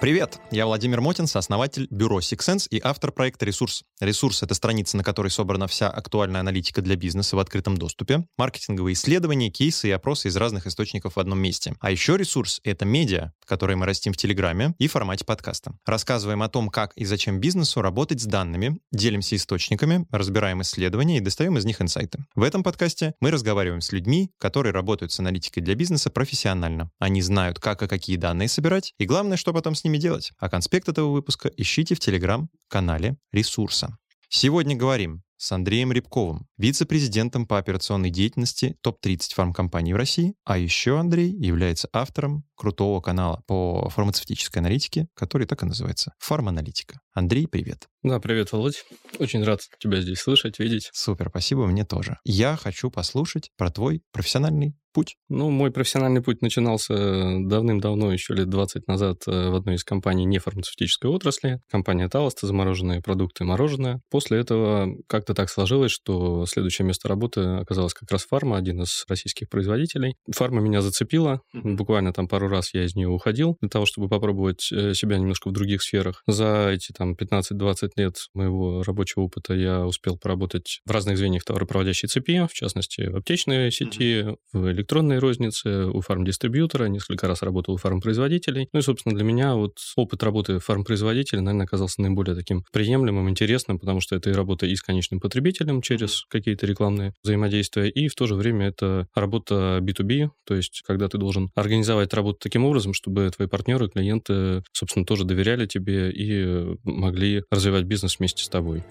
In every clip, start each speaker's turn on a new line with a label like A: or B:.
A: Привет, я Владимир Мотин, сооснователь бюро Sixsense и автор проекта «Ресурс». «Ресурс» — это страница, на которой собрана вся актуальная аналитика для бизнеса в открытом доступе, маркетинговые исследования, кейсы и опросы из разных источников в одном месте. А еще «Ресурс» — это медиа, которые мы растим в Телеграме и формате подкаста. Рассказываем о том, как и зачем бизнесу работать с данными, делимся источниками, разбираем исследования и достаем из них инсайты. В этом подкасте мы разговариваем с людьми, которые работают с аналитикой для бизнеса профессионально. Они знают, как и какие данные собирать, и главное, что потом с ними ними делать. А конспект этого выпуска ищите в телеграм-канале ресурса. Сегодня говорим с Андреем Рябковым, вице-президентом по операционной деятельности топ-30 фармкомпаний в России. А еще Андрей является автором крутого канала по фармацевтической аналитике, который так и называется «Фарманалитика». Андрей, привет.
B: Да, привет, Володь. Очень рад тебя здесь слышать, видеть.
A: Супер, спасибо, мне тоже. Я хочу послушать про твой профессиональный путь?
B: Ну, мой профессиональный путь начинался давным-давно, еще лет 20 назад, э, в одной из компаний нефармацевтической отрасли. Компания Талоста, замороженные продукты, мороженое. После этого как-то так сложилось, что следующее место работы оказалось как раз фарма, один из российских производителей. Фарма меня зацепила. Буквально там пару раз я из нее уходил для того, чтобы попробовать э, себя немножко в других сферах. За эти там 15-20 лет моего рабочего опыта я успел поработать в разных звеньях товаропроводящей цепи, в частности, в аптечной сети, в электронной рознице, у фарм-дистрибьютора, несколько раз работал у фарм-производителей. Ну и, собственно, для меня вот опыт работы фарм-производителя, наверное, оказался наиболее таким приемлемым, интересным, потому что это и работа и с конечным потребителем через какие-то рекламные взаимодействия, и в то же время это работа B2B, то есть когда ты должен организовать работу таким образом, чтобы твои партнеры, клиенты, собственно, тоже доверяли тебе и могли развивать бизнес вместе с тобой.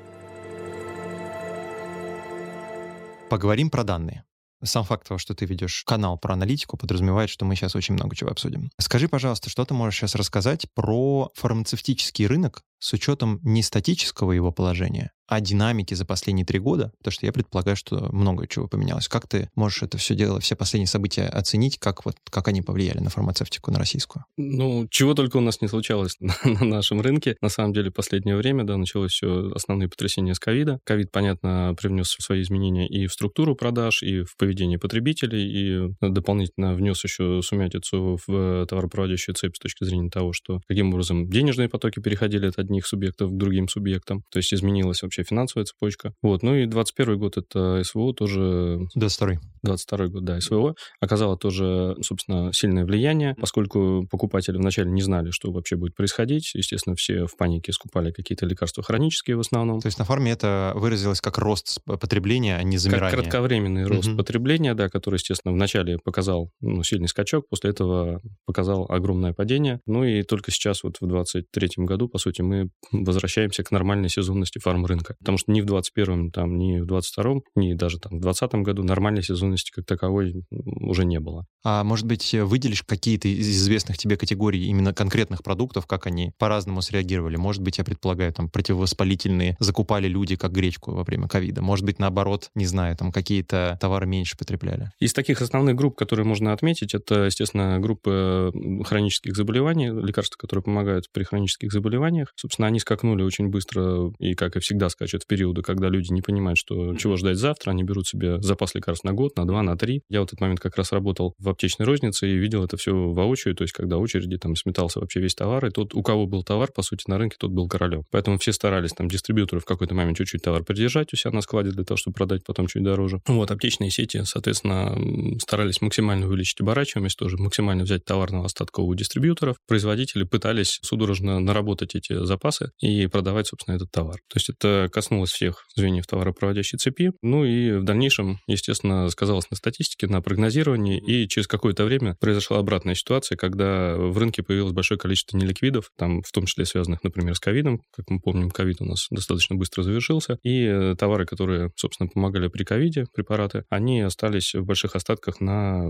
A: Поговорим про данные. Сам факт того, что ты ведешь канал про аналитику, подразумевает, что мы сейчас очень много чего обсудим. Скажи, пожалуйста, что ты можешь сейчас рассказать про фармацевтический рынок с учетом не статического его положения, а динамики за последние три года, потому что я предполагаю, что много чего поменялось. Как ты можешь это все дело, все последние события оценить, как, вот, как они повлияли на фармацевтику, на российскую?
B: Ну, чего только у нас не случалось на, на нашем рынке. На самом деле, последнее время, да, началось все основные потрясения с ковида. Ковид, понятно, привнес свои изменения и в структуру продаж, и в поведение потребителей, и дополнительно внес еще сумятицу в товаропроводящую цепь с точки зрения того, что каким образом денежные потоки переходили от одних субъектов к другим субъектам. То есть изменилась вообще финансовая цепочка. Вот. Ну и 21 год это СВО тоже...
A: 22
B: 22 год, да, СВО оказало тоже, собственно, сильное влияние, поскольку покупатели вначале не знали, что вообще будет происходить. Естественно, все в панике скупали какие-то лекарства хронические в основном.
A: То есть на фарме это выразилось как рост потребления, а не замирание?
B: Как кратковременный рост угу. потребления, да, который, естественно, вначале показал ну, сильный скачок, после этого показал огромное падение. Ну и только сейчас, вот в 23 году, по сути, мы возвращаемся к нормальной сезонности фарм-рынка. Потому что ни в 21-м, там, ни в 22-м, ни даже там в 20 году нормальной сезонности как таковой уже не было.
A: А может быть, выделишь какие-то из известных тебе категорий именно конкретных продуктов, как они по-разному среагировали? Может быть, я предполагаю, там противовоспалительные закупали люди как гречку во время ковида. Может быть, наоборот, не знаю, там какие-то товары меньше потребляли.
B: Из таких основных групп, которые можно отметить, это, естественно, группы хронических заболеваний, лекарства, которые помогают при хронических заболеваниях. Собственно, они скакнули очень быстро и, как и всегда, скачут в периоды, когда люди не понимают, что чего ждать завтра, они берут себе запас лекарств на год, на два, на три. Я в этот момент как раз работал в аптечной рознице и видел это все воочию, то есть когда очереди там сметался вообще весь товар, и тот, у кого был товар, по сути, на рынке, тот был королем. Поэтому все старались там дистрибьюторы в какой-то момент чуть-чуть товар придержать у себя на складе для того, чтобы продать потом чуть дороже. Вот, аптечные сети, соответственно, старались максимально увеличить оборачиваемость, тоже максимально взять товарного остатка у дистрибьюторов. Производители пытались судорожно наработать эти запасы запасы и продавать, собственно, этот товар. То есть это коснулось всех звеньев товаропроводящей цепи. Ну и в дальнейшем, естественно, сказалось на статистике, на прогнозировании, и через какое-то время произошла обратная ситуация, когда в рынке появилось большое количество неликвидов, там в том числе связанных, например, с ковидом. Как мы помним, ковид у нас достаточно быстро завершился, и э, товары, которые, собственно, помогали при ковиде, препараты, они остались в больших остатках на,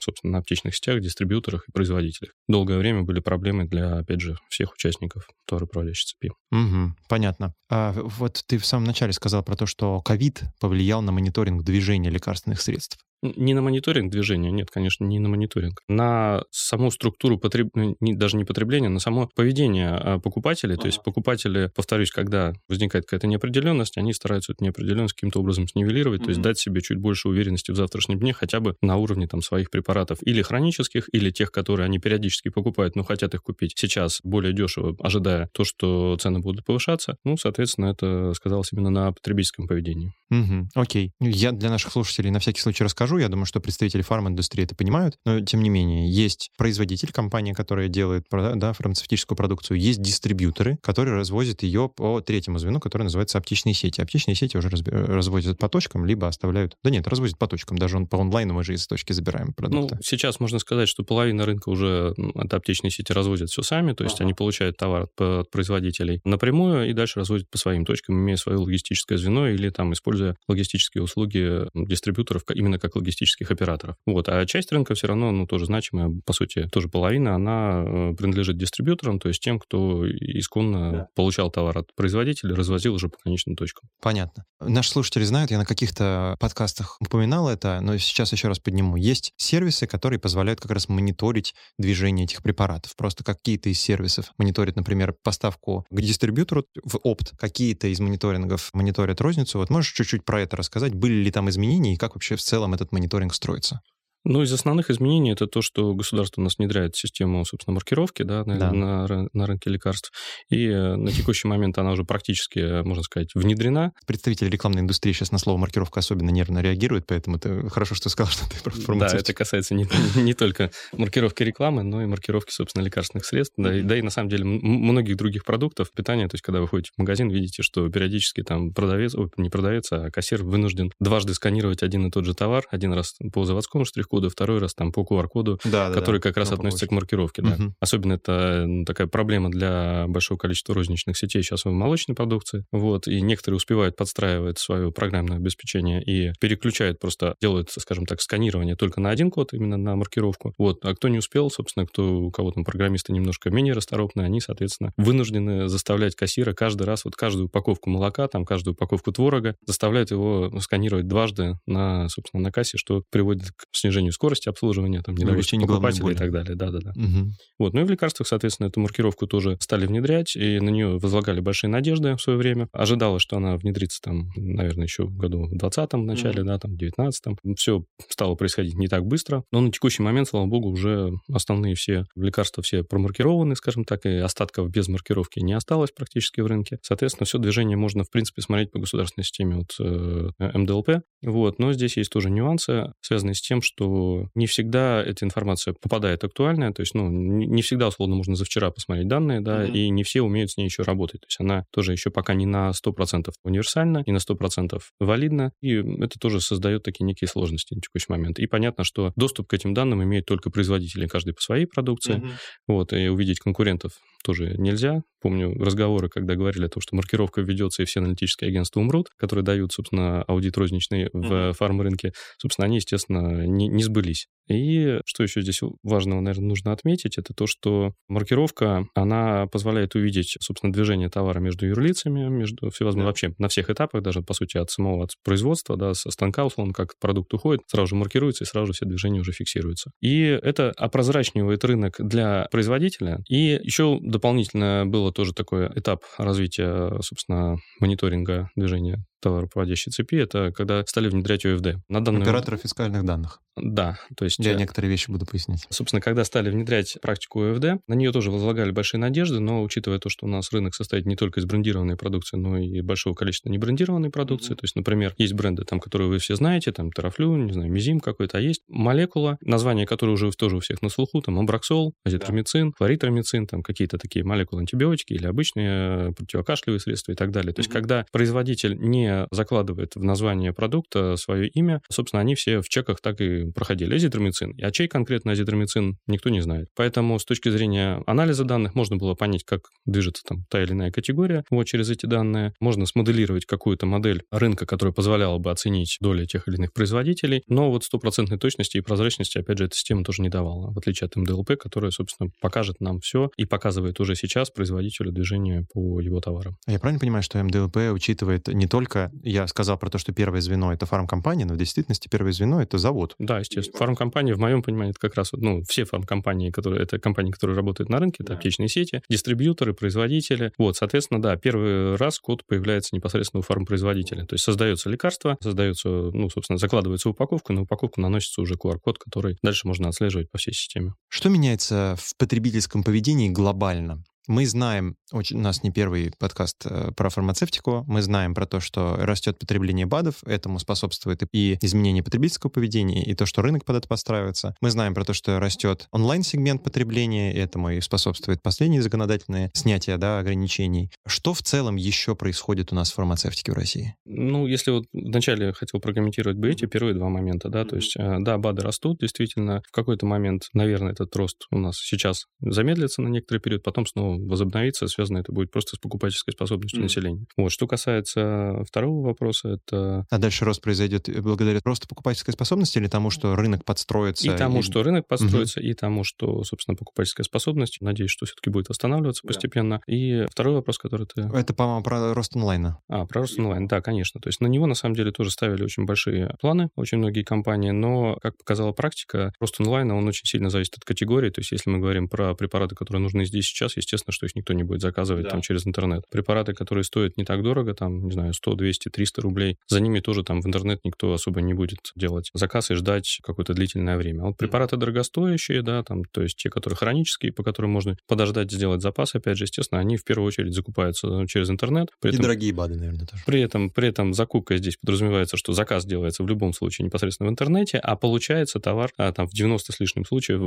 B: собственно, на аптечных сетях, дистрибьюторах и производителях. Долгое время были проблемы для, опять же, всех участников товаропроводящей управляющей цепи.
A: Угу, понятно. А вот ты в самом начале сказал про то, что ковид повлиял на мониторинг движения лекарственных средств.
B: Не на мониторинг движения, нет, конечно, не на мониторинг. На саму структуру потреб... Ну, даже не потребления, на само поведение а, покупателей. Ага. То есть покупатели, повторюсь, когда возникает какая-то неопределенность, они стараются эту неопределенность каким-то образом снивелировать, угу. то есть дать себе чуть больше уверенности в завтрашнем дне хотя бы на уровне там своих препаратов или хронических, или тех, которые они периодически покупают, но хотят их купить сейчас более дешево, ожидая то, что цены будут повышаться. Ну, соответственно, это сказалось именно на потребительском поведении.
A: Угу. Окей. Я для наших слушателей на всякий случай расскажу скажу. Я думаю, что представители фарм-индустрии это понимают. Но, тем не менее, есть производитель, компания, которая делает да, фармацевтическую продукцию. Есть дистрибьюторы, которые развозят ее по третьему звену, которое называется оптичные сети. Оптичные сети уже разби- развозят по точкам, либо оставляют... Да нет, развозят по точкам. Даже он по онлайну мы же из точки забираем продукты.
B: Ну, сейчас можно сказать, что половина рынка уже от оптичной сети разводят все сами, то есть ага. они получают товар от, от производителей напрямую и дальше разводят по своим точкам, имея свое логистическое звено или там используя логистические услуги дистрибьюторов именно как логистических операторов. Вот. А часть рынка все равно, ну, тоже значимая, по сути, тоже половина, она э, принадлежит дистрибьюторам, то есть тем, кто исконно да. получал товар от производителя, развозил уже по конечным точкам.
A: Понятно. Наши слушатели знают, я на каких-то подкастах упоминал это, но сейчас еще раз подниму. Есть сервисы, которые позволяют как раз мониторить движение этих препаратов. Просто какие-то из сервисов мониторят, например, поставку к дистрибьютору в опт, какие-то из мониторингов мониторят розницу. Вот можешь чуть-чуть про это рассказать? Были ли там изменения и как вообще в целом этот мониторинг строится?
B: Ну, из основных изменений это то, что государство у нас внедряет систему, собственно, маркировки да, на, да. на, на рынке лекарств. И э, на текущий момент она уже практически, можно сказать, внедрена.
A: Представители рекламной индустрии сейчас на слово маркировка особенно нервно реагируют, поэтому это хорошо, что сказал, что ты про
B: Да, это касается не, не только маркировки рекламы, но и маркировки, собственно, лекарственных средств. Да, и, да и на самом деле многих других продуктов питания. То есть, когда вы ходите в магазин, видите, что периодически там продавец, ой, не продавец, а кассир вынужден дважды сканировать один и тот же товар. Один раз по заводскому штрих коду, второй раз там по QR-коду, да, который да, как раз относится к маркировке. Да. Угу. Особенно это ну, такая проблема для большого количества розничных сетей сейчас в молочной продукции. Вот, и некоторые успевают подстраивать свое программное обеспечение и переключают просто, делают, скажем так, сканирование только на один код, именно на маркировку. Вот, а кто не успел, собственно, кто, у кого там программисты немножко менее расторопные, они, соответственно, вынуждены заставлять кассира каждый раз, вот каждую упаковку молока, там каждую упаковку творога, заставляют его сканировать дважды на, собственно, на кассе, что приводит к снижению скорости обслуживания, там, недовольствия покупателей и так далее. Да-да-да. Угу. Вот. Ну и в лекарствах, соответственно, эту маркировку тоже стали внедрять, и на нее возлагали большие надежды в свое время. Ожидалось, что она внедрится там, наверное, еще в году в 20-м начале, угу. да, там, 19-м. Все стало происходить не так быстро, но на текущий момент, слава богу, уже основные все лекарства все промаркированы, скажем так, и остатков без маркировки не осталось практически в рынке. Соответственно, все движение можно, в принципе, смотреть по государственной системе от э, МДЛП. Вот. Но здесь есть тоже нюансы, связанные с тем, что не всегда эта информация попадает актуальная, то есть, ну, не всегда, условно, можно за вчера посмотреть данные, да, mm-hmm. и не все умеют с ней еще работать. То есть она тоже еще пока не на 100% универсальна, не на 100% валидна, и это тоже создает такие некие сложности на текущий момент. И понятно, что доступ к этим данным имеют только производители, каждый по своей продукции, mm-hmm. вот, и увидеть конкурентов тоже нельзя. Помню разговоры, когда говорили о том, что маркировка введется, и все аналитические агентства умрут, которые дают, собственно, аудит розничный в mm-hmm. фарм-рынке. Собственно, они, естественно, не, не сбылись. И что еще здесь важного, наверное, нужно отметить, это то, что маркировка, она позволяет увидеть, собственно, движение товара между юрлицами, между всевозможными, да. вообще на всех этапах, даже, по сути, от самого от производства, да, со станка, условно, как продукт уходит, сразу же маркируется, и сразу же все движения уже фиксируются. И это опрозрачнивает рынок для производителя. И еще дополнительно было тоже такой этап развития, собственно, мониторинга движения товаропроводящей цепи, это когда стали внедрять ОФД.
A: На данный Оператора фискальных данных.
B: Да, то есть...
A: Я э, некоторые вещи буду пояснять.
B: Собственно, когда стали внедрять практику ОФД, на нее тоже возлагали большие надежды, но учитывая то, что у нас рынок состоит не только из брендированной продукции, но и большого количества небрендированной продукции, mm-hmm. то есть, например, есть бренды, там, которые вы все знаете, там, Терафлю, не знаю, Мизим какой-то, а есть молекула, название которой уже тоже у всех на слуху, там, амбраксол, азитромицин, флоритромицин, там, какие-то такие молекулы антибиотики или обычные противокашлевые средства и так далее. То mm-hmm. есть, когда производитель не закладывает в название продукта свое имя, собственно, они все в чеках так и проходили. Азитромицин. А чей конкретно азитромицин, никто не знает. Поэтому с точки зрения анализа данных можно было понять, как движется там та или иная категория вот через эти данные. Можно смоделировать какую-то модель рынка, которая позволяла бы оценить доли тех или иных производителей. Но вот стопроцентной точности и прозрачности, опять же, эта система тоже не давала, в отличие от МДЛП, которая, собственно, покажет нам все и показывает уже сейчас производителю движения по его товарам.
A: А я правильно понимаю, что МДЛП учитывает не только рынка. Я сказал про то, что первое звено — это фармкомпания, но в действительности первое звено — это завод.
B: Да, естественно. Фармкомпания, в моем понимании, это как раз, ну, все фармкомпании, которые, это компании, которые работают на рынке, это да. аптечные сети, дистрибьюторы, производители. Вот, соответственно, да, первый раз код появляется непосредственно у фармпроизводителя. То есть создается лекарство, создается, ну, собственно, закладывается в упаковку, на упаковку наносится уже QR-код, который дальше можно отслеживать по всей системе.
A: Что меняется в потребительском поведении глобально? Мы знаем, очень, у нас не первый подкаст э, про фармацевтику, мы знаем про то, что растет потребление БАДов, этому способствует и изменение потребительского поведения, и то, что рынок под это подстраивается. Мы знаем про то, что растет онлайн-сегмент потребления, и этому и способствует последние законодательные снятия да, ограничений. Что в целом еще происходит у нас в фармацевтике в России?
B: Ну, если вот вначале хотел прокомментировать бы эти первые два момента, да, то есть, э, да, БАДы растут, действительно, в какой-то момент, наверное, этот рост у нас сейчас замедлится на некоторый период, потом снова возобновиться, связано это будет просто с покупательской способностью mm. населения. Вот. Что касается второго вопроса, это...
A: А дальше рост произойдет благодаря росту покупательской способности или тому, что рынок подстроится?
B: И тому, и... что рынок подстроится, mm-hmm. и тому, что, собственно, покупательская способность, надеюсь, что все-таки будет восстанавливаться yeah. постепенно. И второй вопрос, который ты...
A: Это, по-моему, про рост онлайна.
B: А, про рост онлайн, да, конечно. То есть на него, на самом деле, тоже ставили очень большие планы, очень многие компании, но, как показала практика, рост онлайна, он очень сильно зависит от категории. То есть если мы говорим про препараты, которые нужны здесь сейчас, естественно, что их никто не будет заказывать да. там через интернет. Препараты, которые стоят не так дорого, там, не знаю, 100, 200, 300 рублей, за ними тоже там в интернет никто особо не будет делать заказ и ждать какое-то длительное время. А вот препараты дорогостоящие, да, там, то есть те, которые хронические, по которым можно подождать, сделать запас, опять же, естественно, они в первую очередь закупаются ну, через интернет.
A: При и этом, дорогие БАДы, наверное, тоже.
B: При этом, при этом закупка здесь подразумевается, что заказ делается в любом случае непосредственно в интернете, а получается товар а, там в 90 с лишним случаев,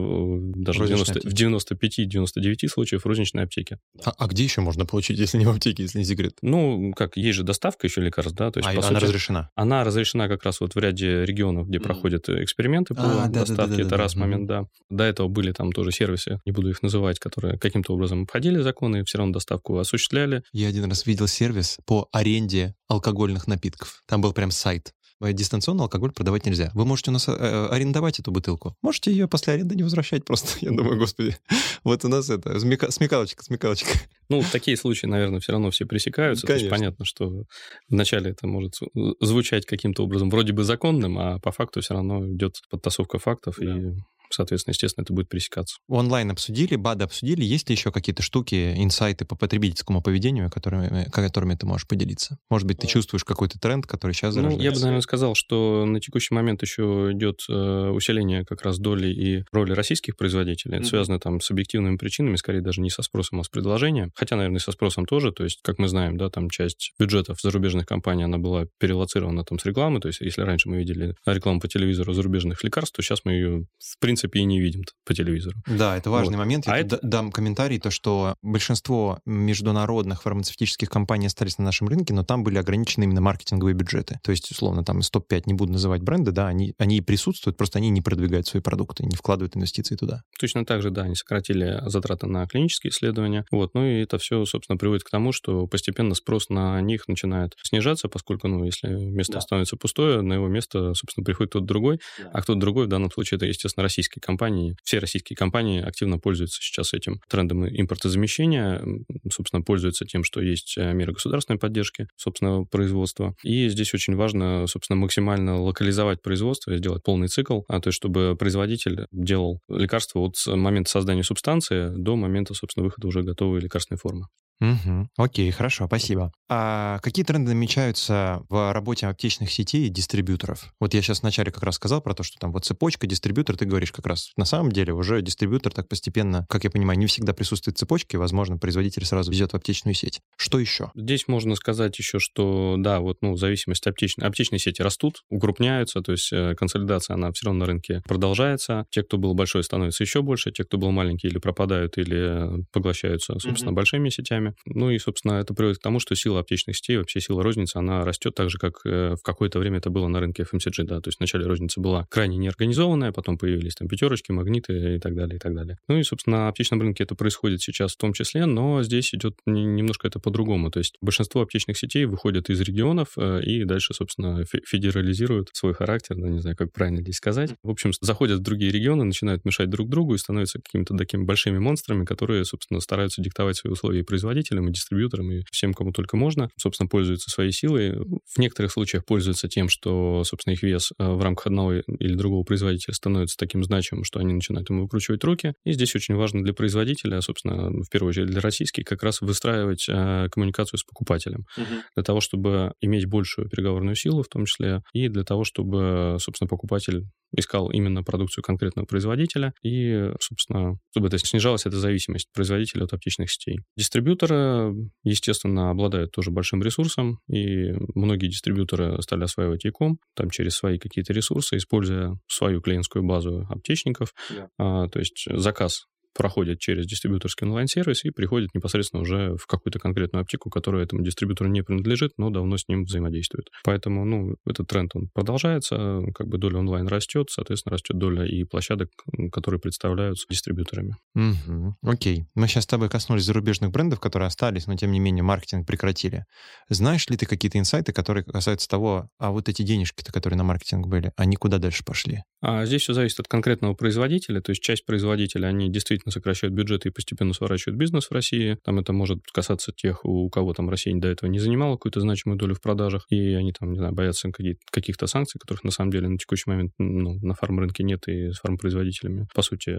B: даже в, 90, в 95-99 случаев в розничной аптеке.
A: А, а где еще можно получить, если не в аптеке, если не секрет?
B: Ну, как, есть же доставка еще лекарств, да?
A: То есть, а по она сути, разрешена?
B: Она разрешена как раз вот в ряде регионов, где mm. проходят эксперименты по а, доставке. Да, да, да, Это раз момент, да. До этого были там тоже сервисы, не буду их называть, которые каким-то образом обходили законы и все равно доставку осуществляли.
A: Я один раз видел сервис по аренде алкогольных напитков. Там был прям сайт. Э, дистанционно алкоголь продавать нельзя. Вы можете у нас э, э, арендовать эту бутылку. Можете ее после аренды не возвращать просто. Я думаю, господи, вот у нас это смекалочка, смекалочка.
B: Ну, такие случаи, наверное, все равно все пресекаются. Конечно. То есть понятно, что вначале это может звучать каким-то образом вроде бы законным, а по факту все равно идет подтасовка фактов да. и соответственно, естественно, это будет пересекаться.
A: Онлайн обсудили, БАДы обсудили. Есть ли еще какие-то штуки, инсайты по потребительскому поведению, которыми, которыми ты можешь поделиться? Может быть, ты чувствуешь какой-то тренд, который сейчас
B: зарождается? Ну, я бы, наверное, сказал, что на текущий момент еще идет э, усиление как раз доли и роли российских производителей. Это mm-hmm. связано там с объективными причинами, скорее даже не со спросом, а с предложением. Хотя, наверное, со спросом тоже. То есть, как мы знаем, да, там часть бюджетов зарубежных компаний, она была перелоцирована там с рекламы. То есть, если раньше мы видели рекламу по телевизору зарубежных лекарств, то сейчас мы ее, в принципе, принципе, и не видим по телевизору.
A: Да, это важный вот. момент. Я а это... дам комментарий, то, что большинство международных фармацевтических компаний остались на нашем рынке, но там были ограничены именно маркетинговые бюджеты. То есть, условно, там из топ-5 не буду называть бренды, да, они, они присутствуют, просто они не продвигают свои продукты, не вкладывают инвестиции туда.
B: Точно так же, да, они сократили затраты на клинические исследования. Вот, ну и это все, собственно, приводит к тому, что постепенно спрос на них начинает снижаться, поскольку, ну, если место да. становится пустое, на его место, собственно, приходит кто-то другой, да. а кто-то другой в данном случае это, естественно, российский российские компании, все российские компании активно пользуются сейчас этим трендом импортозамещения, собственно, пользуются тем, что есть э, меры государственной поддержки, собственно, производства. И здесь очень важно, собственно, максимально локализовать производство, сделать полный цикл, а то есть чтобы производитель делал лекарство от момента создания субстанции до момента, собственно, выхода уже готовой лекарственной формы.
A: Угу. Окей, хорошо, спасибо. А какие тренды намечаются в работе аптечных сетей и дистрибьюторов? Вот я сейчас вначале как раз сказал про то, что там вот цепочка, дистрибьютор, ты говоришь как раз. На самом деле уже дистрибьютор так постепенно, как я понимаю, не всегда присутствует в цепочке, возможно, производитель сразу везет в аптечную сеть. Что еще?
B: Здесь можно сказать еще, что да, вот ну, зависимость аптечной, аптечные сети растут, укрупняются, то есть э, консолидация, она все равно на рынке продолжается. Те, кто был большой, становятся еще больше, те, кто был маленький, или пропадают, или поглощаются, собственно, mm-hmm. большими сетями. Ну и, собственно, это приводит к тому, что сила аптечных сетей, вообще сила розницы, она растет так же, как э, в какое-то время это было на рынке FMCG, да, то есть вначале розница была крайне неорганизованная, потом появились там пятерочки, магниты и так далее, и так далее. Ну и, собственно, на аптечном рынке это происходит сейчас в том числе, но здесь идет немножко это по-другому. То есть большинство аптечных сетей выходят из регионов э, и дальше, собственно, федерализируют свой характер, ну, не знаю, как правильно здесь сказать. В общем, заходят в другие регионы, начинают мешать друг другу и становятся какими-то такими большими монстрами, которые, собственно, стараются диктовать свои условия и производителям, и дистрибьюторам, и всем, кому только можно. Собственно, пользуются своей силой. В некоторых случаях пользуются тем, что, собственно, их вес э, в рамках одного или другого производителя становится таким значимым, что они начинают ему выкручивать руки. И здесь очень важно для производителя, собственно, в первую очередь для российских, как раз выстраивать э, коммуникацию с покупателем. Угу. Для того, чтобы иметь большую переговорную силу в том числе, и для того, чтобы, собственно, покупатель искал именно продукцию конкретного производителя, и, собственно, чтобы это снижалась эта зависимость производителя от аптечных сетей. Дистрибьюторы, естественно, обладают тоже большим ресурсом, и многие дистрибьюторы стали осваивать e там через свои какие-то ресурсы, используя свою клиентскую базу аптечников. Yeah. А, то есть заказ проходит через дистрибьюторский онлайн-сервис и приходит непосредственно уже в какую-то конкретную аптеку, которая этому дистрибьютору не принадлежит, но давно с ним взаимодействует. Поэтому, ну, этот тренд, он продолжается, как бы доля онлайн растет, соответственно, растет доля и площадок, которые представляются дистрибьюторами.
A: Угу. Окей. Мы сейчас с тобой коснулись зарубежных брендов, которые остались, но, тем не менее, маркетинг прекратили. Знаешь ли ты какие-то инсайты, которые касаются того, а вот эти денежки-то, которые на маркетинг были, они куда дальше пошли?
B: А здесь все зависит от конкретного производителя, то есть часть производителя, они действительно действительно сокращают бюджеты и постепенно сворачивают бизнес в России. Там это может касаться тех, у кого там Россия до этого не занимала какую-то значимую долю в продажах, и они там, не знаю, боятся каких-то санкций, которых на самом деле на текущий момент ну, на фарм-рынке нет, и с фарм-производителями, по сути,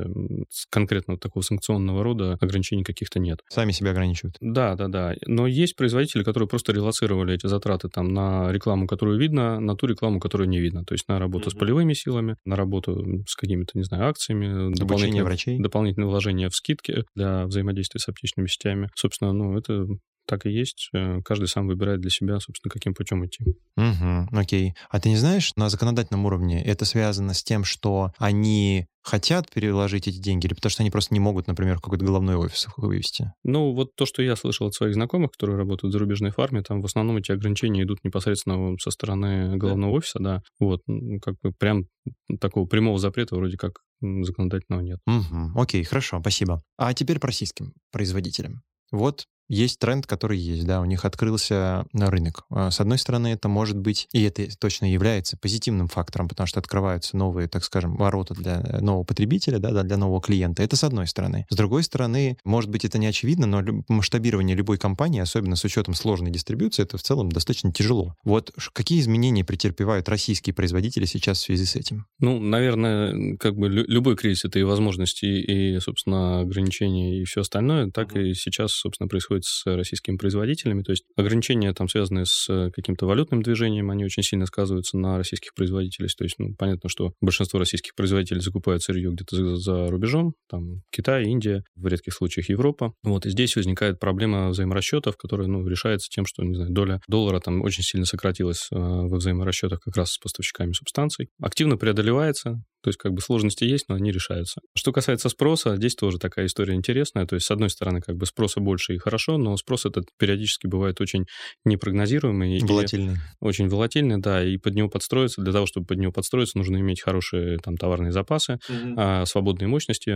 B: конкретно такого санкционного рода ограничений каких-то нет.
A: Сами себя ограничивают.
B: Да, да, да. Но есть производители, которые просто релацировали эти затраты там на рекламу, которую видно, на ту рекламу, которую не видно. То есть на работу mm-hmm. с полевыми силами, на работу с какими-то, не знаю, акциями,
A: дополнительные врачей.
B: дополнительные вложения в скидки для взаимодействия с аптечными сетями. Собственно, ну, это так и есть. Э, каждый сам выбирает для себя, собственно, каким путем идти.
A: Угу, окей. А ты не знаешь, на законодательном уровне это связано с тем, что они хотят переложить эти деньги, или потому что они просто не могут, например, какой-то головной офис вывести?
B: Ну, вот то, что я слышал от своих знакомых, которые работают в зарубежной фарме, там в основном эти ограничения идут непосредственно со стороны головного да. офиса, да. Вот, как бы прям такого прямого запрета вроде как законодательного нет.
A: Угу, окей, хорошо, спасибо. А теперь по российским производителям. Вот есть тренд, который есть, да, у них открылся рынок. А, с одной стороны, это может быть, и это точно является позитивным фактором, потому что открываются новые, так скажем, ворота для нового потребителя, да, для нового клиента. Это с одной стороны. С другой стороны, может быть, это не очевидно, но масштабирование любой компании, особенно с учетом сложной дистрибьюции, это в целом достаточно тяжело. Вот какие изменения претерпевают российские производители сейчас в связи с этим?
B: Ну, наверное, как бы любой кризис — это и возможности, и, собственно, ограничения, и все остальное. Так и сейчас, собственно, происходит происходит с российскими производителями. То есть ограничения там связанные с э, каким-то валютным движением, они очень сильно сказываются на российских производителей. То есть, ну, понятно, что большинство российских производителей закупают сырье где-то за, за рубежом, там Китай, Индия, в редких случаях Европа. Вот, и здесь возникает проблема взаиморасчетов, которая, ну, решается тем, что, не знаю, доля доллара там очень сильно сократилась э, во взаиморасчетах как раз с поставщиками субстанций. Активно преодолевается, то есть как бы сложности есть, но они решаются. Что касается спроса, здесь тоже такая история интересная. То есть с одной стороны как бы спроса больше и хорошо, но спрос этот периодически бывает очень непрогнозируемый.
A: Волатильный.
B: Очень волатильный, да, и под него подстроиться, для того, чтобы под него подстроиться, нужно иметь хорошие там товарные запасы, угу. а, свободные мощности,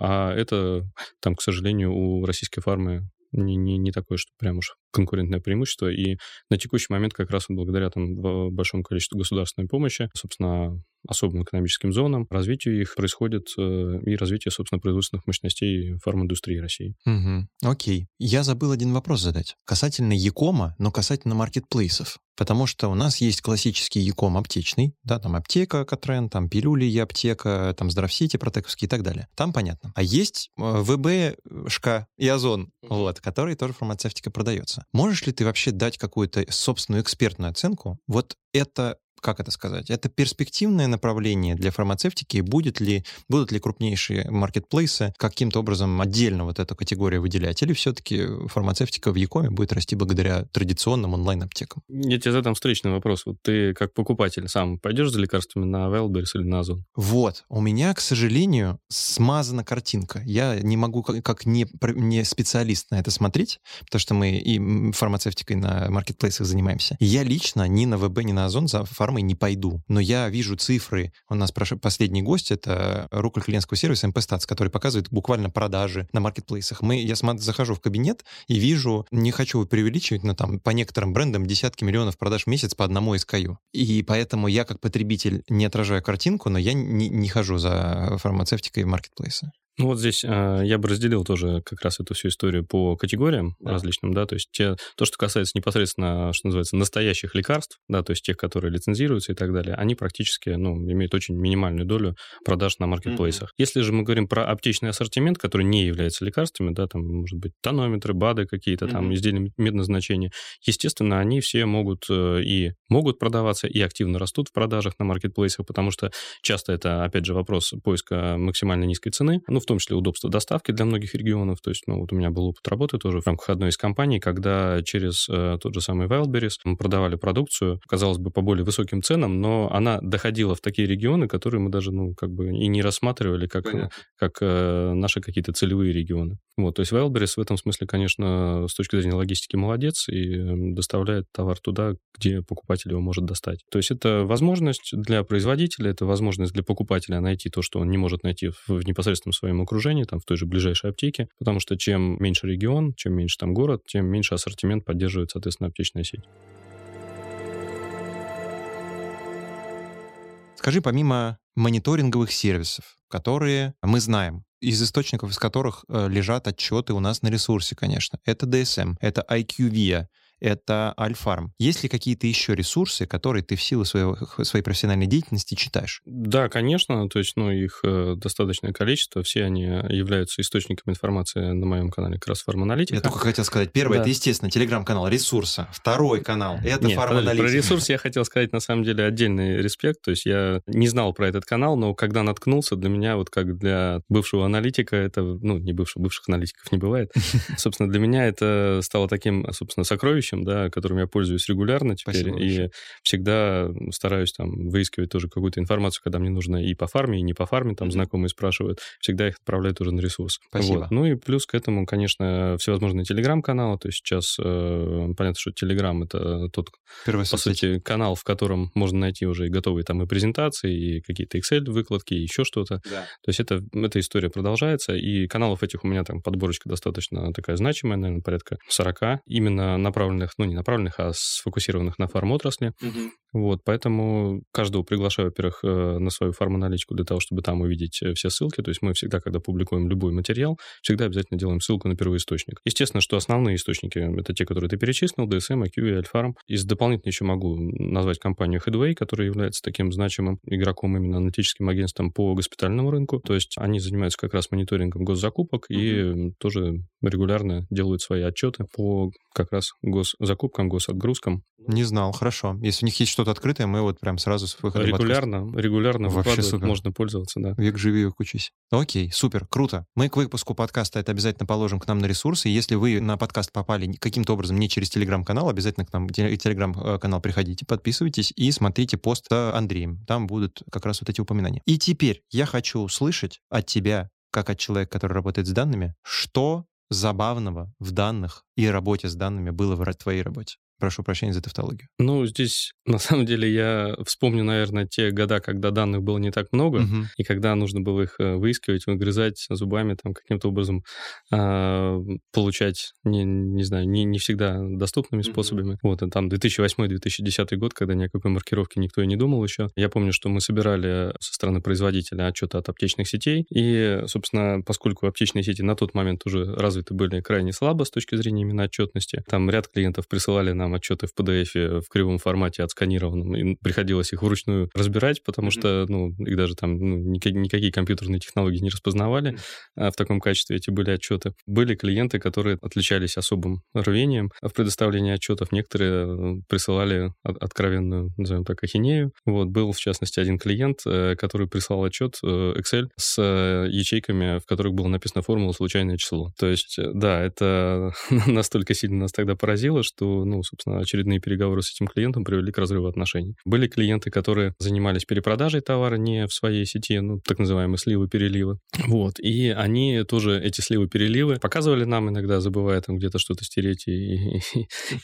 B: а это там, к сожалению, у российской фармы не, не, не такое, что прям уж конкурентное преимущество. И на текущий момент как раз благодаря там большому количеству государственной помощи, собственно, особым экономическим зонам, развитию их происходит э, и развитие, собственно, производственных мощностей фарминдустрии России.
A: Угу. Окей. Я забыл один вопрос задать. Касательно Якома, но касательно маркетплейсов. Потому что у нас есть классический Яком аптечный, да, там аптека Катрен, там пилюли аптека, там Здравсити, Протековский и так далее. Там понятно. А есть э, ВБ, ШК и Озон, вот, который тоже фармацевтика продается. Можешь ли ты вообще дать какую-то собственную экспертную оценку? Вот это как это сказать, это перспективное направление для фармацевтики, будет ли, будут ли крупнейшие маркетплейсы каким-то образом отдельно вот эту категорию выделять, или все-таки фармацевтика в Якоме будет расти благодаря традиционным онлайн-аптекам?
B: Я тебе задам встречный вопрос. Вот ты как покупатель сам пойдешь за лекарствами на Wildberries или на Озон?
A: Вот. У меня, к сожалению, смазана картинка. Я не могу как, как не, не специалист на это смотреть, потому что мы и фармацевтикой на маркетплейсах занимаемся. Я лично ни на ВБ, ни на Озон за фар фармой не пойду. Но я вижу цифры. У нас последний гость — это руководитель клиентского сервиса MP Stats, который показывает буквально продажи на маркетплейсах. Мы, я захожу в кабинет и вижу, не хочу преувеличивать, но там по некоторым брендам десятки миллионов продаж в месяц по одному SKU. И поэтому я как потребитель не отражаю картинку, но я не, не хожу за фармацевтикой в маркетплейсы.
B: Ну вот здесь э, я бы разделил тоже как раз эту всю историю по категориям да. различным, да, то есть те, то, что касается непосредственно, что называется, настоящих лекарств, да, то есть тех, которые лицензируются и так далее, они практически, ну, имеют очень минимальную долю продаж на маркетплейсах. Mm-hmm. Если же мы говорим про аптечный ассортимент, который не является лекарствами, да, там, может быть, тонометры, БАДы какие-то, mm-hmm. там, изделия меднозначения, естественно, они все могут э, и могут продаваться, и активно растут в продажах на маркетплейсах, потому что часто это, опять же, вопрос поиска максимально низкой цены, ну, в том числе удобство доставки для многих регионов. То есть, ну, вот у меня был опыт работы тоже в рамках одной из компаний, когда через э, тот же самый Wildberries мы продавали продукцию, казалось бы, по более высоким ценам, но она доходила в такие регионы, которые мы даже, ну, как бы и не рассматривали как, как э, наши какие-то целевые регионы. Вот, то есть Wildberries в этом смысле, конечно, с точки зрения логистики молодец и доставляет товар туда, где покупатель его может достать. То есть это возможность для производителя, это возможность для покупателя найти то, что он не может найти в непосредственном своем окружении, там в той же ближайшей аптеке, потому что чем меньше регион, чем меньше там город, тем меньше ассортимент поддерживает, соответственно, аптечная сеть.
A: Скажи, помимо мониторинговых сервисов, которые мы знаем, из источников, из которых э, лежат отчеты у нас на ресурсе, конечно. Это DSM, это IQVIA, это Альфарм. Есть ли какие-то еще ресурсы, которые ты в силу своего, своей профессиональной деятельности читаешь?
B: Да, конечно, то есть, ну, их э, достаточное количество, все они являются источниками информации на моем канале как раз Фарманалитика.
A: Я только хотел сказать, первое, да. это, естественно, телеграм-канал ресурса, второй канал, это Нет, Фарманалитика.
B: Про ресурс я хотел сказать, на самом деле, отдельный респект, то есть я не знал про этот канал, но когда наткнулся, для меня, вот как для бывшего аналитика, это, ну, не бывшего, бывших аналитиков не бывает, собственно, для меня это стало таким, собственно, сокровищем, сокровищем, да, которым я пользуюсь регулярно теперь, Спасибо и большое. всегда стараюсь там выискивать тоже какую-то информацию, когда мне нужно и по фарме, и не по фарме, там mm-hmm. знакомые спрашивают, всегда их отправляю тоже на ресурс.
A: Спасибо.
B: Вот. Ну и плюс к этому, конечно, всевозможные телеграм-каналы, то есть сейчас э, понятно, что телеграм это тот, Первый по сути, канал, в котором можно найти уже и готовые там и презентации, и какие-то Excel-выкладки, и еще что-то. Да. То есть это, эта история продолжается, и каналов этих у меня там подборочка достаточно такая значимая, наверное, порядка 40, именно направленных направленных, ну, не направленных, а сфокусированных на фармотрасли. Угу. Вот, поэтому каждого приглашаю, во-первых, э, на свою фарманалитику для того, чтобы там увидеть э, все ссылки. То есть мы всегда, когда публикуем любой материал, всегда обязательно делаем ссылку на первый источник. Естественно, что основные источники — это те, которые ты перечислил, DSM, IQ и Alfarm. Из дополнительно еще могу назвать компанию Headway, которая является таким значимым игроком именно аналитическим агентством по госпитальному рынку. То есть они занимаются как раз мониторингом госзакупок mm-hmm. и тоже регулярно делают свои отчеты по как раз госзакупкам, госотгрузкам.
A: Не знал, хорошо. Если у них есть что-то открытое, мы вот прям сразу с выходом
B: Регулярно, регулярно Вообще супер. можно пользоваться, да.
A: Век живи, век учись. Окей, супер, круто. Мы к выпуску подкаста это обязательно положим к нам на ресурсы. Если вы на подкаст попали каким-то образом не через телеграм-канал, обязательно к нам телеграм-канал приходите, подписывайтесь и смотрите пост Андреем. Там будут как раз вот эти упоминания. И теперь я хочу услышать от тебя, как от человека, который работает с данными, что забавного в данных и работе с данными было в твоей работе? Прошу прощения за тавтологию.
B: Ну, здесь, на самом деле, я вспомню, наверное, те года, когда данных было не так много, угу. и когда нужно было их э, выискивать, выгрызать зубами, там, каким-то образом э, получать, не, не знаю, не, не всегда доступными угу. способами. Вот, и там 2008-2010 год, когда ни о какой маркировке никто и не думал еще. Я помню, что мы собирали со стороны производителя отчеты от аптечных сетей, и, собственно, поскольку аптечные сети на тот момент уже развиты были крайне слабо с точки зрения именно отчетности, там ряд клиентов присылали нам нам отчеты в PDF в кривом формате отсканированном, и приходилось их вручную разбирать, потому mm-hmm. что, ну, их даже там ну, никакие, никакие компьютерные технологии не распознавали, mm-hmm. а в таком качестве эти были отчеты. Были клиенты, которые отличались особым рвением в предоставлении отчетов. Некоторые э, присылали откровенную, назовем так, ахинею. Вот, был, в частности, один клиент, э, который прислал отчет э, Excel с ячейками, в которых было написано формула «случайное число». То есть, да, это настолько сильно нас тогда поразило, что, ну, собственно, очередные переговоры с этим клиентом привели к разрыву отношений. Были клиенты, которые занимались перепродажей товара не в своей сети, ну, так называемые сливы-переливы. Вот. И они тоже эти сливы-переливы показывали нам иногда, забывая там где-то что-то стереть и, и,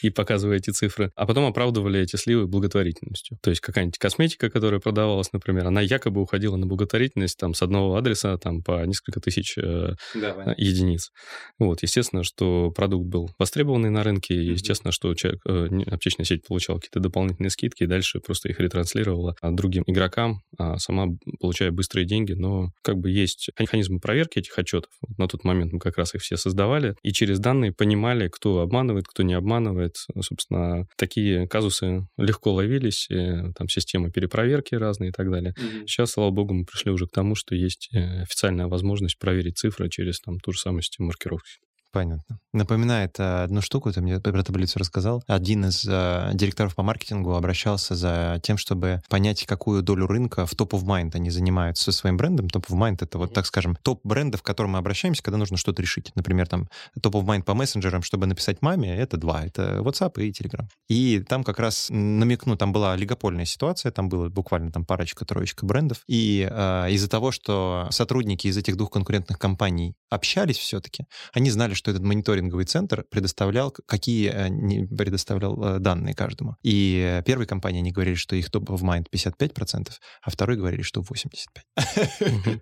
B: и показывая эти цифры, а потом оправдывали эти сливы благотворительностью. То есть какая-нибудь косметика, которая продавалась, например, она якобы уходила на благотворительность там с одного адреса там по несколько тысяч э, да, единиц. Вот, естественно, что продукт был востребованный на рынке, и естественно, что человек, аптечная сеть получала какие-то дополнительные скидки и дальше просто их ретранслировала другим игрокам, а сама получая быстрые деньги, но как бы есть механизмы проверки этих отчетов. На тот момент мы как раз их все создавали, и через данные понимали, кто обманывает, кто не обманывает. Собственно, такие казусы легко ловились, там системы перепроверки разные и так далее. Mm-hmm. Сейчас, слава богу, мы пришли уже к тому, что есть э, официальная возможность проверить цифры через там ту же самую систему маркировки.
A: Понятно. Напоминает э, одну штуку, ты мне про таблицу рассказал. Один из э, директоров по маркетингу обращался за тем, чтобы понять, какую долю рынка в топ of mind они занимают со своим брендом. Топ of mind — это вот, так скажем, топ брендов, к которым мы обращаемся, когда нужно что-то решить. Например, там топ of mind по мессенджерам, чтобы написать маме, это два. Это WhatsApp и Telegram. И там как раз намекну, там была олигопольная ситуация, там было буквально там парочка-троечка брендов. И э, из-за того, что сотрудники из этих двух конкурентных компаний общались все-таки, они знали, что этот мониторинговый центр предоставлял, какие э, предоставлял э, данные каждому. И первой компании они говорили, что их топ в mind 55%, а второй говорили, что 85%.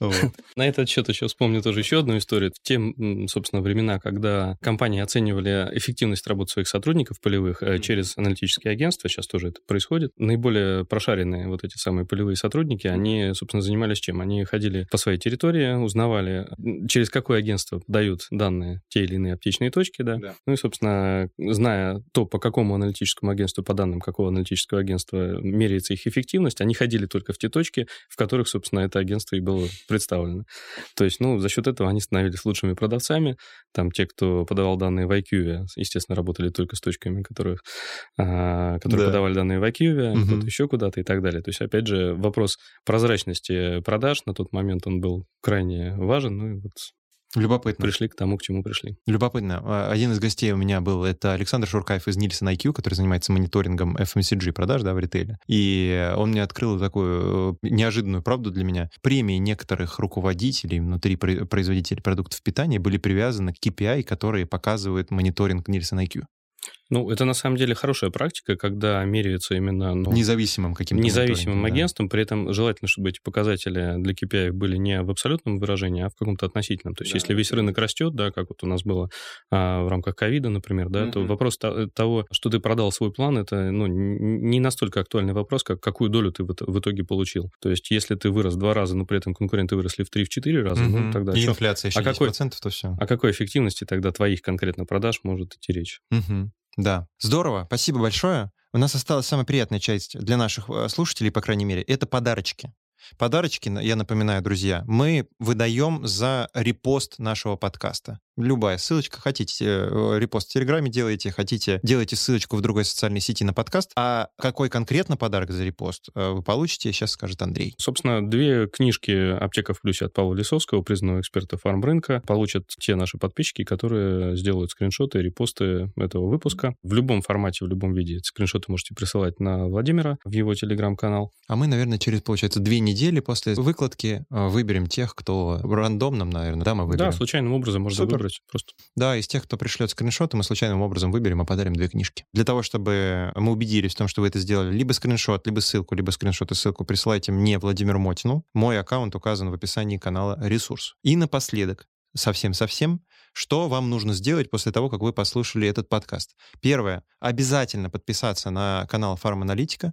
B: На этот счет еще вспомню тоже еще одну историю. В те, собственно, времена, когда компании оценивали эффективность работы своих сотрудников полевых э, через аналитические агентства, сейчас тоже это происходит, наиболее прошаренные вот эти самые полевые сотрудники, они, собственно, занимались чем? Они ходили по своей территории, узнавали, через какое агентство дают данные данные, те или иные аптечные точки, да. да. Ну и, собственно, зная то, по какому аналитическому агентству, по данным какого аналитического агентства меряется их эффективность, они ходили только в те точки, в которых, собственно, это агентство и было представлено. То есть, ну, за счет этого они становились лучшими продавцами. Там те, кто подавал данные в IQ, естественно, работали только с точками, которых, а, которые да. подавали данные в IQ, угу. кто-то еще куда-то и так далее. То есть, опять же, вопрос прозрачности продаж на тот момент он был крайне важен. Ну и вот
A: Любопытно.
B: Пришли к тому, к чему пришли.
A: Любопытно. А, один из гостей у меня был, это Александр Шуркаев из Nielsen IQ, который занимается мониторингом FMCG продаж, да, в ритейле. И он мне открыл такую э, неожиданную правду для меня. Премии некоторых руководителей внутри производителей продуктов питания были привязаны к KPI, которые показывают мониторинг Nielsen IQ.
B: Ну, это на самом деле хорошая практика, когда меряются именно... Ну,
A: независимым каким-то
B: Независимым агентством, да. при этом желательно, чтобы эти показатели для KPI были не в абсолютном выражении, а в каком-то относительном. То есть да, если весь рынок растет, да, как вот у нас было а, в рамках ковида, например, да, mm-hmm. то вопрос того, что ты продал свой план, это ну, не настолько актуальный вопрос, как какую долю ты в, итоге получил. То есть если ты вырос в два раза, но при этом конкуренты выросли в три, в четыре раза, mm-hmm. ну тогда...
A: И что? инфляция еще а 10%, какой, то все.
B: О какой эффективности тогда твоих конкретно продаж может идти речь?
A: Mm-hmm. Да, здорово, спасибо большое. У нас осталась самая приятная часть для наших э, слушателей, по крайней мере, это подарочки. Подарочки, я напоминаю, друзья, мы выдаем за репост нашего подкаста. Любая ссылочка, хотите э, репост в Телеграме делаете, хотите делайте ссылочку в другой социальной сети на подкаст. А какой конкретно подарок за репост э, вы получите, сейчас скажет Андрей.
B: Собственно, две книжки «Аптека в плюсе» от Павла Лисовского, признанного эксперта фармрынка, получат те наши подписчики, которые сделают скриншоты и репосты этого выпуска. В любом формате, в любом виде. Эти скриншоты можете присылать на Владимира в его Телеграм-канал.
A: А мы, наверное, через, получается, две недели после выкладки э, выберем тех, кто рандомным, наверное, да, мы выберем.
B: Да, случайным образом можно Супер. выбрать просто.
A: Да, из тех, кто пришлет скриншоты, мы случайным образом выберем и подарим две книжки. Для того, чтобы мы убедились в том, что вы это сделали, либо скриншот, либо ссылку, либо скриншот и ссылку присылайте мне, Владимиру Мотину. Мой аккаунт указан в описании канала «Ресурс». И напоследок, совсем-совсем, что вам нужно сделать после того, как вы послушали этот подкаст? Первое. Обязательно подписаться на канал Фарманалитика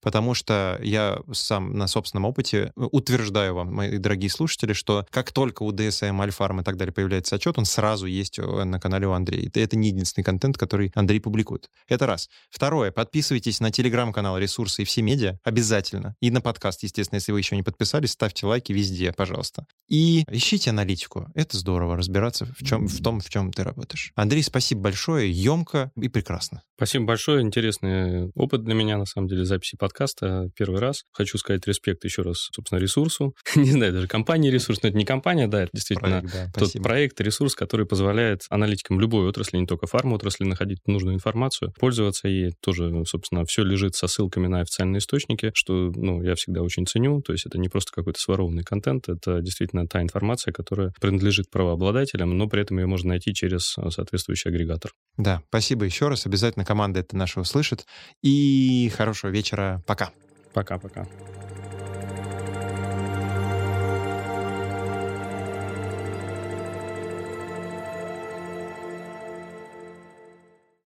A: потому что я сам на собственном опыте э, утверждаю вам, мои дорогие слушатели, что как только у DSM, Альфарм и так далее появляется отчет, он сразу есть э, на канале у Андрея. Это не единственный контент, который Андрей публикует. Это раз. Второе. Подписывайтесь на телеграм-канал «Ресурсы» и все медиа обязательно. И на подкаст, естественно, если вы еще не подписались, ставьте лайки везде, пожалуйста. И ищите аналитику. Это здорово, разбираться в, чем, в том, в чем ты работаешь. Андрей, спасибо большое, емко и прекрасно.
B: Спасибо большое, интересный опыт для меня, на самом деле, записи подкаста первый раз. Хочу сказать респект еще раз, собственно, ресурсу. не знаю, даже компании ресурс, но это не компания, да, это действительно проект, да, тот проект, ресурс, который позволяет аналитикам любой отрасли, не только фарма-отрасли, находить нужную информацию, пользоваться ей. Тоже, собственно, все лежит со ссылками на официальные источники, что, ну, я всегда очень ценю. То есть это не просто какой-то сворованный контент, это действительно та информация, которая принадлежит правообладателям, но при этом ее можно найти через э, соответствующий агрегатор.
A: Да, спасибо еще раз. Обязательно команда это наша услышит. И хорошего вечера. Пока.
B: Пока-пока.